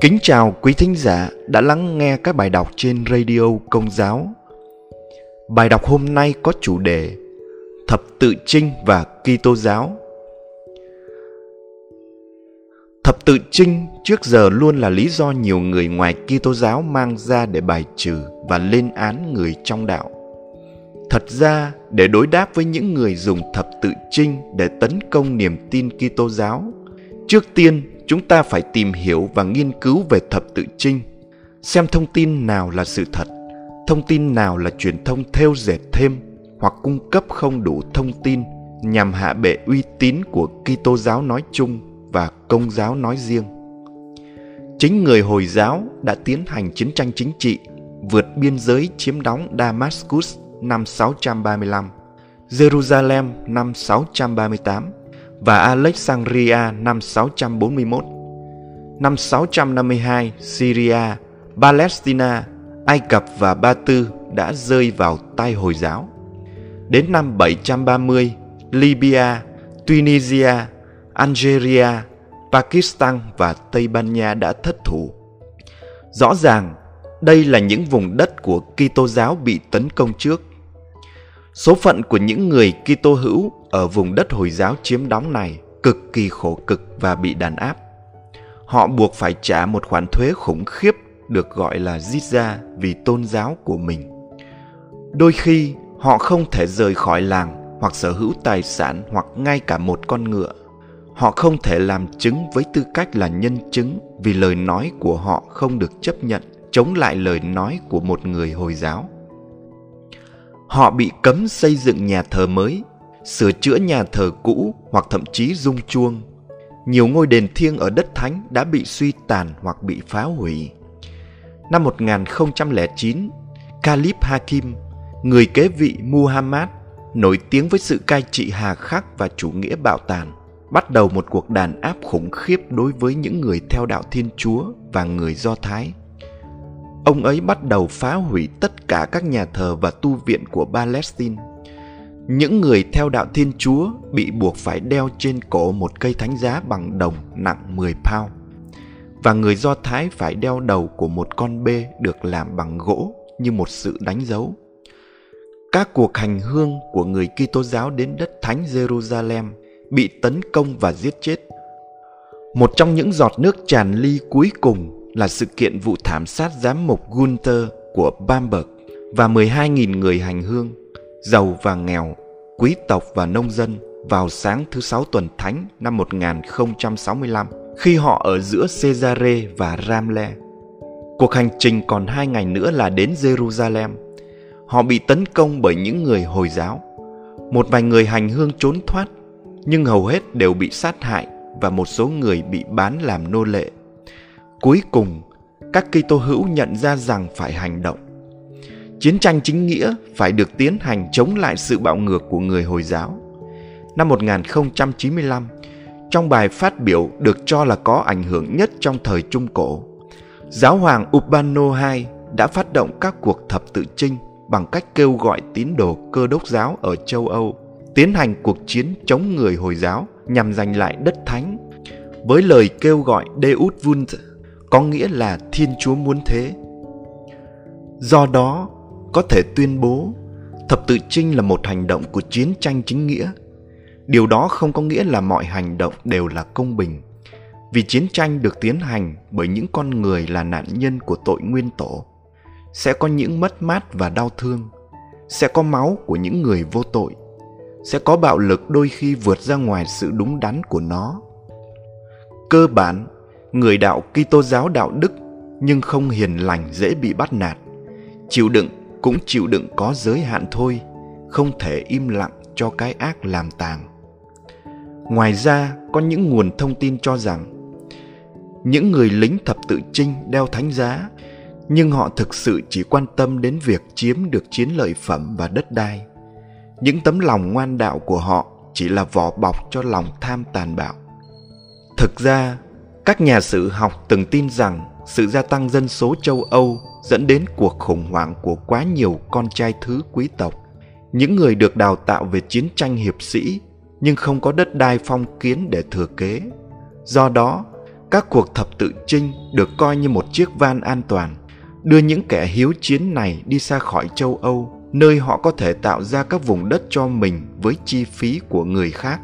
Kính chào quý thính giả đã lắng nghe các bài đọc trên radio Công giáo. Bài đọc hôm nay có chủ đề Thập tự Trinh và Kitô giáo. Thập tự Trinh trước giờ luôn là lý do nhiều người ngoài Kitô giáo mang ra để bài trừ và lên án người trong đạo. Thật ra, để đối đáp với những người dùng thập tự Trinh để tấn công niềm tin Kitô giáo, trước tiên chúng ta phải tìm hiểu và nghiên cứu về thập tự trinh xem thông tin nào là sự thật thông tin nào là truyền thông theo dệt thêm hoặc cung cấp không đủ thông tin nhằm hạ bệ uy tín của Kitô giáo nói chung và công giáo nói riêng. Chính người Hồi giáo đã tiến hành chiến tranh chính trị vượt biên giới chiếm đóng Damascus năm 635, Jerusalem năm 638 và Alexandria năm 641. Năm 652, Syria, Palestine, Ai Cập và Ba Tư đã rơi vào tay Hồi giáo. Đến năm 730, Libya, Tunisia, Algeria, Pakistan và Tây Ban Nha đã thất thủ. Rõ ràng, đây là những vùng đất của Kitô giáo bị tấn công trước. Số phận của những người Kitô hữu ở vùng đất Hồi giáo chiếm đóng này cực kỳ khổ cực và bị đàn áp. Họ buộc phải trả một khoản thuế khủng khiếp được gọi là Zizya vì tôn giáo của mình. Đôi khi, họ không thể rời khỏi làng hoặc sở hữu tài sản hoặc ngay cả một con ngựa. Họ không thể làm chứng với tư cách là nhân chứng vì lời nói của họ không được chấp nhận, chống lại lời nói của một người Hồi giáo. Họ bị cấm xây dựng nhà thờ mới sửa chữa nhà thờ cũ hoặc thậm chí rung chuông. Nhiều ngôi đền thiêng ở đất thánh đã bị suy tàn hoặc bị phá hủy. Năm 1009, Caliph Hakim, người kế vị Muhammad, nổi tiếng với sự cai trị hà khắc và chủ nghĩa bạo tàn, bắt đầu một cuộc đàn áp khủng khiếp đối với những người theo đạo Thiên Chúa và người Do Thái. Ông ấy bắt đầu phá hủy tất cả các nhà thờ và tu viện của Palestine những người theo đạo Thiên Chúa bị buộc phải đeo trên cổ một cây thánh giá bằng đồng nặng 10 pound và người Do Thái phải đeo đầu của một con bê được làm bằng gỗ như một sự đánh dấu. Các cuộc hành hương của người Kitô giáo đến đất thánh Jerusalem bị tấn công và giết chết. Một trong những giọt nước tràn ly cuối cùng là sự kiện vụ thảm sát giám mục Gunther của Bamberg và 12.000 người hành hương giàu và nghèo, quý tộc và nông dân vào sáng thứ sáu tuần thánh năm 1065 khi họ ở giữa Caesare và Ramle. Cuộc hành trình còn hai ngày nữa là đến Jerusalem. Họ bị tấn công bởi những người Hồi giáo. Một vài người hành hương trốn thoát, nhưng hầu hết đều bị sát hại và một số người bị bán làm nô lệ. Cuối cùng, các Kitô hữu nhận ra rằng phải hành động chiến tranh chính nghĩa phải được tiến hành chống lại sự bạo ngược của người Hồi giáo. Năm 1095, trong bài phát biểu được cho là có ảnh hưởng nhất trong thời Trung Cổ, giáo hoàng Urbano II đã phát động các cuộc thập tự chinh bằng cách kêu gọi tín đồ cơ đốc giáo ở châu Âu tiến hành cuộc chiến chống người Hồi giáo nhằm giành lại đất thánh với lời kêu gọi Deus Vult có nghĩa là Thiên Chúa muốn thế. Do đó, có thể tuyên bố thập tự chinh là một hành động của chiến tranh chính nghĩa. Điều đó không có nghĩa là mọi hành động đều là công bình, vì chiến tranh được tiến hành bởi những con người là nạn nhân của tội nguyên tổ sẽ có những mất mát và đau thương, sẽ có máu của những người vô tội, sẽ có bạo lực đôi khi vượt ra ngoài sự đúng đắn của nó. Cơ bản, người đạo kitô giáo đạo đức nhưng không hiền lành dễ bị bắt nạt, chịu đựng cũng chịu đựng có giới hạn thôi, không thể im lặng cho cái ác làm tàng. Ngoài ra, có những nguồn thông tin cho rằng, những người lính thập tự chinh đeo thánh giá, nhưng họ thực sự chỉ quan tâm đến việc chiếm được chiến lợi phẩm và đất đai. Những tấm lòng ngoan đạo của họ chỉ là vỏ bọc cho lòng tham tàn bạo. Thực ra, các nhà sử học từng tin rằng sự gia tăng dân số châu âu dẫn đến cuộc khủng hoảng của quá nhiều con trai thứ quý tộc những người được đào tạo về chiến tranh hiệp sĩ nhưng không có đất đai phong kiến để thừa kế do đó các cuộc thập tự chinh được coi như một chiếc van an toàn, đưa những kẻ hiếu chiến này đi xa khỏi châu Âu, nơi họ có thể tạo ra các vùng đất cho mình với chi phí của người khác.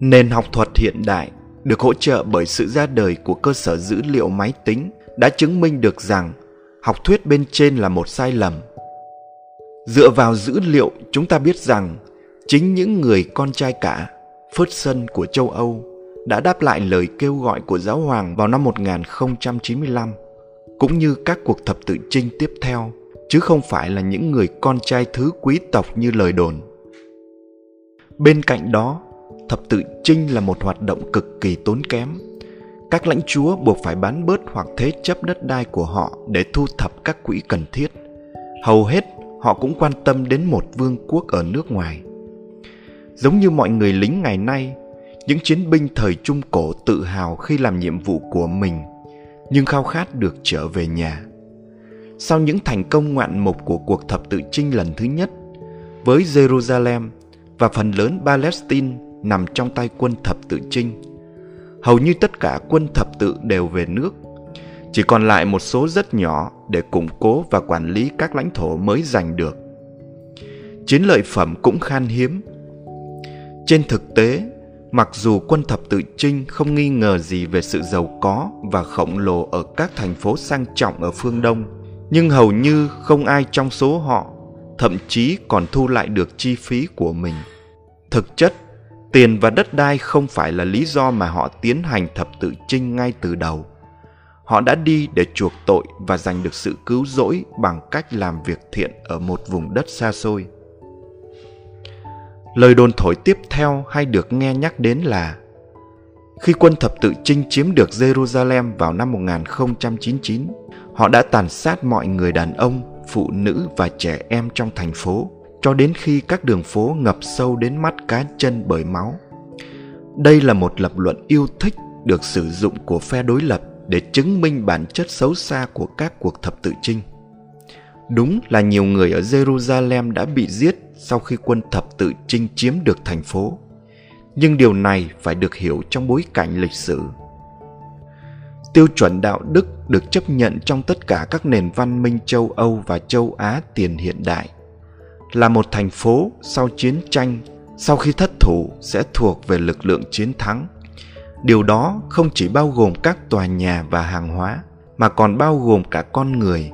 Nền học thuật hiện đại được hỗ trợ bởi sự ra đời của cơ sở dữ liệu máy tính đã chứng minh được rằng học thuyết bên trên là một sai lầm. Dựa vào dữ liệu, chúng ta biết rằng chính những người con trai cả, phớt sân của châu Âu đã đáp lại lời kêu gọi của giáo hoàng vào năm 1095, cũng như các cuộc thập tự chinh tiếp theo, chứ không phải là những người con trai thứ quý tộc như lời đồn. Bên cạnh đó, thập tự chinh là một hoạt động cực kỳ tốn kém. Các lãnh chúa buộc phải bán bớt hoặc thế chấp đất đai của họ để thu thập các quỹ cần thiết. Hầu hết họ cũng quan tâm đến một vương quốc ở nước ngoài. Giống như mọi người lính ngày nay, những chiến binh thời Trung Cổ tự hào khi làm nhiệm vụ của mình, nhưng khao khát được trở về nhà. Sau những thành công ngoạn mục của cuộc thập tự chinh lần thứ nhất, với Jerusalem và phần lớn Palestine nằm trong tay quân thập tự chinh, hầu như tất cả quân thập tự đều về nước. Chỉ còn lại một số rất nhỏ để củng cố và quản lý các lãnh thổ mới giành được. Chiến lợi phẩm cũng khan hiếm. Trên thực tế, Mặc dù quân thập tự chinh không nghi ngờ gì về sự giàu có và khổng lồ ở các thành phố sang trọng ở phương Đông, nhưng hầu như không ai trong số họ thậm chí còn thu lại được chi phí của mình. Thực chất, tiền và đất đai không phải là lý do mà họ tiến hành thập tự chinh ngay từ đầu. Họ đã đi để chuộc tội và giành được sự cứu rỗi bằng cách làm việc thiện ở một vùng đất xa xôi. Lời đồn thổi tiếp theo hay được nghe nhắc đến là khi quân thập tự chinh chiếm được Jerusalem vào năm 1099, họ đã tàn sát mọi người đàn ông, phụ nữ và trẻ em trong thành phố cho đến khi các đường phố ngập sâu đến mắt cá chân bởi máu. Đây là một lập luận yêu thích được sử dụng của phe đối lập để chứng minh bản chất xấu xa của các cuộc thập tự chinh. Đúng là nhiều người ở Jerusalem đã bị giết sau khi quân thập tự chinh chiếm được thành phố. Nhưng điều này phải được hiểu trong bối cảnh lịch sử. Tiêu chuẩn đạo đức được chấp nhận trong tất cả các nền văn minh châu Âu và châu Á tiền hiện đại. Là một thành phố sau chiến tranh, sau khi thất thủ sẽ thuộc về lực lượng chiến thắng. Điều đó không chỉ bao gồm các tòa nhà và hàng hóa, mà còn bao gồm cả con người.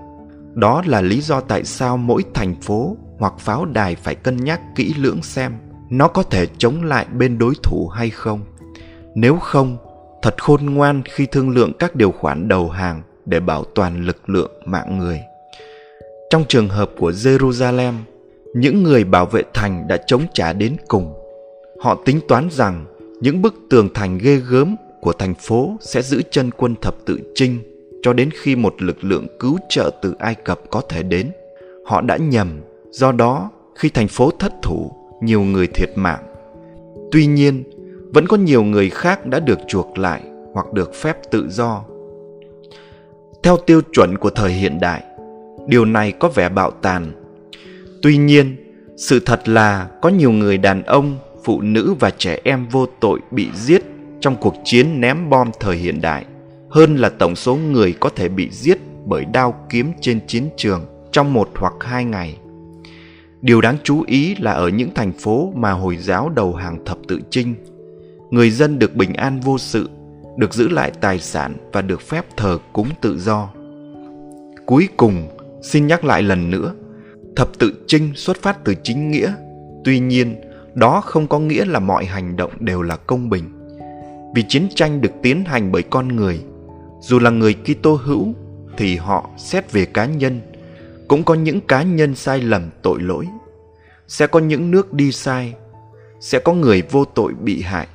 Đó là lý do tại sao mỗi thành phố hoặc pháo đài phải cân nhắc kỹ lưỡng xem nó có thể chống lại bên đối thủ hay không. Nếu không, thật khôn ngoan khi thương lượng các điều khoản đầu hàng để bảo toàn lực lượng mạng người. Trong trường hợp của Jerusalem, những người bảo vệ thành đã chống trả đến cùng. Họ tính toán rằng những bức tường thành ghê gớm của thành phố sẽ giữ chân quân thập tự chinh cho đến khi một lực lượng cứu trợ từ Ai Cập có thể đến. Họ đã nhầm Do đó, khi thành phố thất thủ, nhiều người thiệt mạng. Tuy nhiên, vẫn có nhiều người khác đã được chuộc lại hoặc được phép tự do. Theo tiêu chuẩn của thời hiện đại, điều này có vẻ bạo tàn. Tuy nhiên, sự thật là có nhiều người đàn ông, phụ nữ và trẻ em vô tội bị giết trong cuộc chiến ném bom thời hiện đại hơn là tổng số người có thể bị giết bởi đao kiếm trên chiến trường trong một hoặc hai ngày. Điều đáng chú ý là ở những thành phố mà Hồi giáo đầu hàng thập tự chinh, người dân được bình an vô sự, được giữ lại tài sản và được phép thờ cúng tự do. Cuối cùng, xin nhắc lại lần nữa, thập tự chinh xuất phát từ chính nghĩa, tuy nhiên đó không có nghĩa là mọi hành động đều là công bình. Vì chiến tranh được tiến hành bởi con người, dù là người Kitô hữu thì họ xét về cá nhân. Cũng có những cá nhân sai lầm tội lỗi. Sẽ có những nước đi sai. Sẽ có người vô tội bị hại.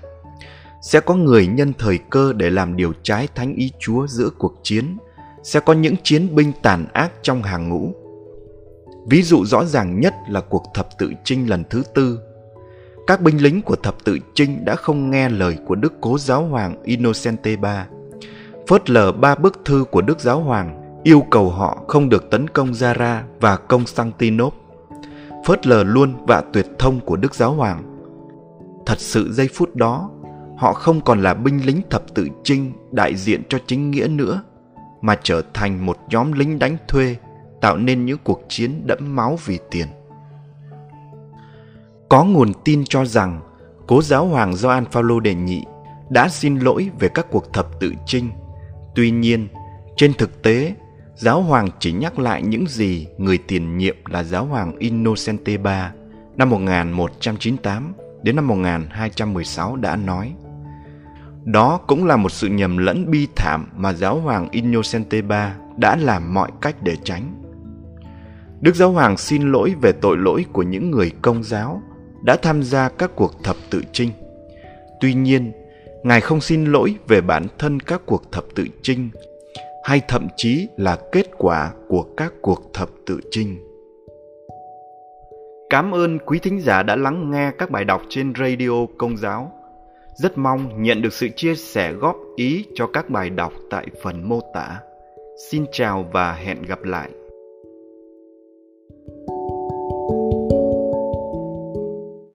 Sẽ có người nhân thời cơ để làm điều trái thánh ý chúa giữa cuộc chiến. Sẽ có những chiến binh tàn ác trong hàng ngũ ví dụ rõ ràng nhất là cuộc thập tự chinh lần thứ tư. Các binh lính của thập tự chinh đã không nghe lời của đức cố giáo hoàng innocente iii phớt lờ ba bức thư của đức giáo hoàng yêu cầu họ không được tấn công Zara và Constantinople, phớt lờ luôn vạ tuyệt thông của Đức Giáo Hoàng. Thật sự giây phút đó, họ không còn là binh lính thập tự chinh đại diện cho chính nghĩa nữa, mà trở thành một nhóm lính đánh thuê tạo nên những cuộc chiến đẫm máu vì tiền. Có nguồn tin cho rằng cố giáo hoàng Gioan Phaolô đệ nhị đã xin lỗi về các cuộc thập tự chinh. Tuy nhiên, trên thực tế, giáo hoàng chỉ nhắc lại những gì người tiền nhiệm là giáo hoàng Innocente III năm 1198 đến năm 1216 đã nói. Đó cũng là một sự nhầm lẫn bi thảm mà giáo hoàng Innocente III đã làm mọi cách để tránh. Đức Giáo Hoàng xin lỗi về tội lỗi của những người công giáo đã tham gia các cuộc thập tự chinh. Tuy nhiên, Ngài không xin lỗi về bản thân các cuộc thập tự chinh hay thậm chí là kết quả của các cuộc thập tự chinh. Cảm ơn quý thính giả đã lắng nghe các bài đọc trên radio Công giáo. Rất mong nhận được sự chia sẻ góp ý cho các bài đọc tại phần mô tả. Xin chào và hẹn gặp lại.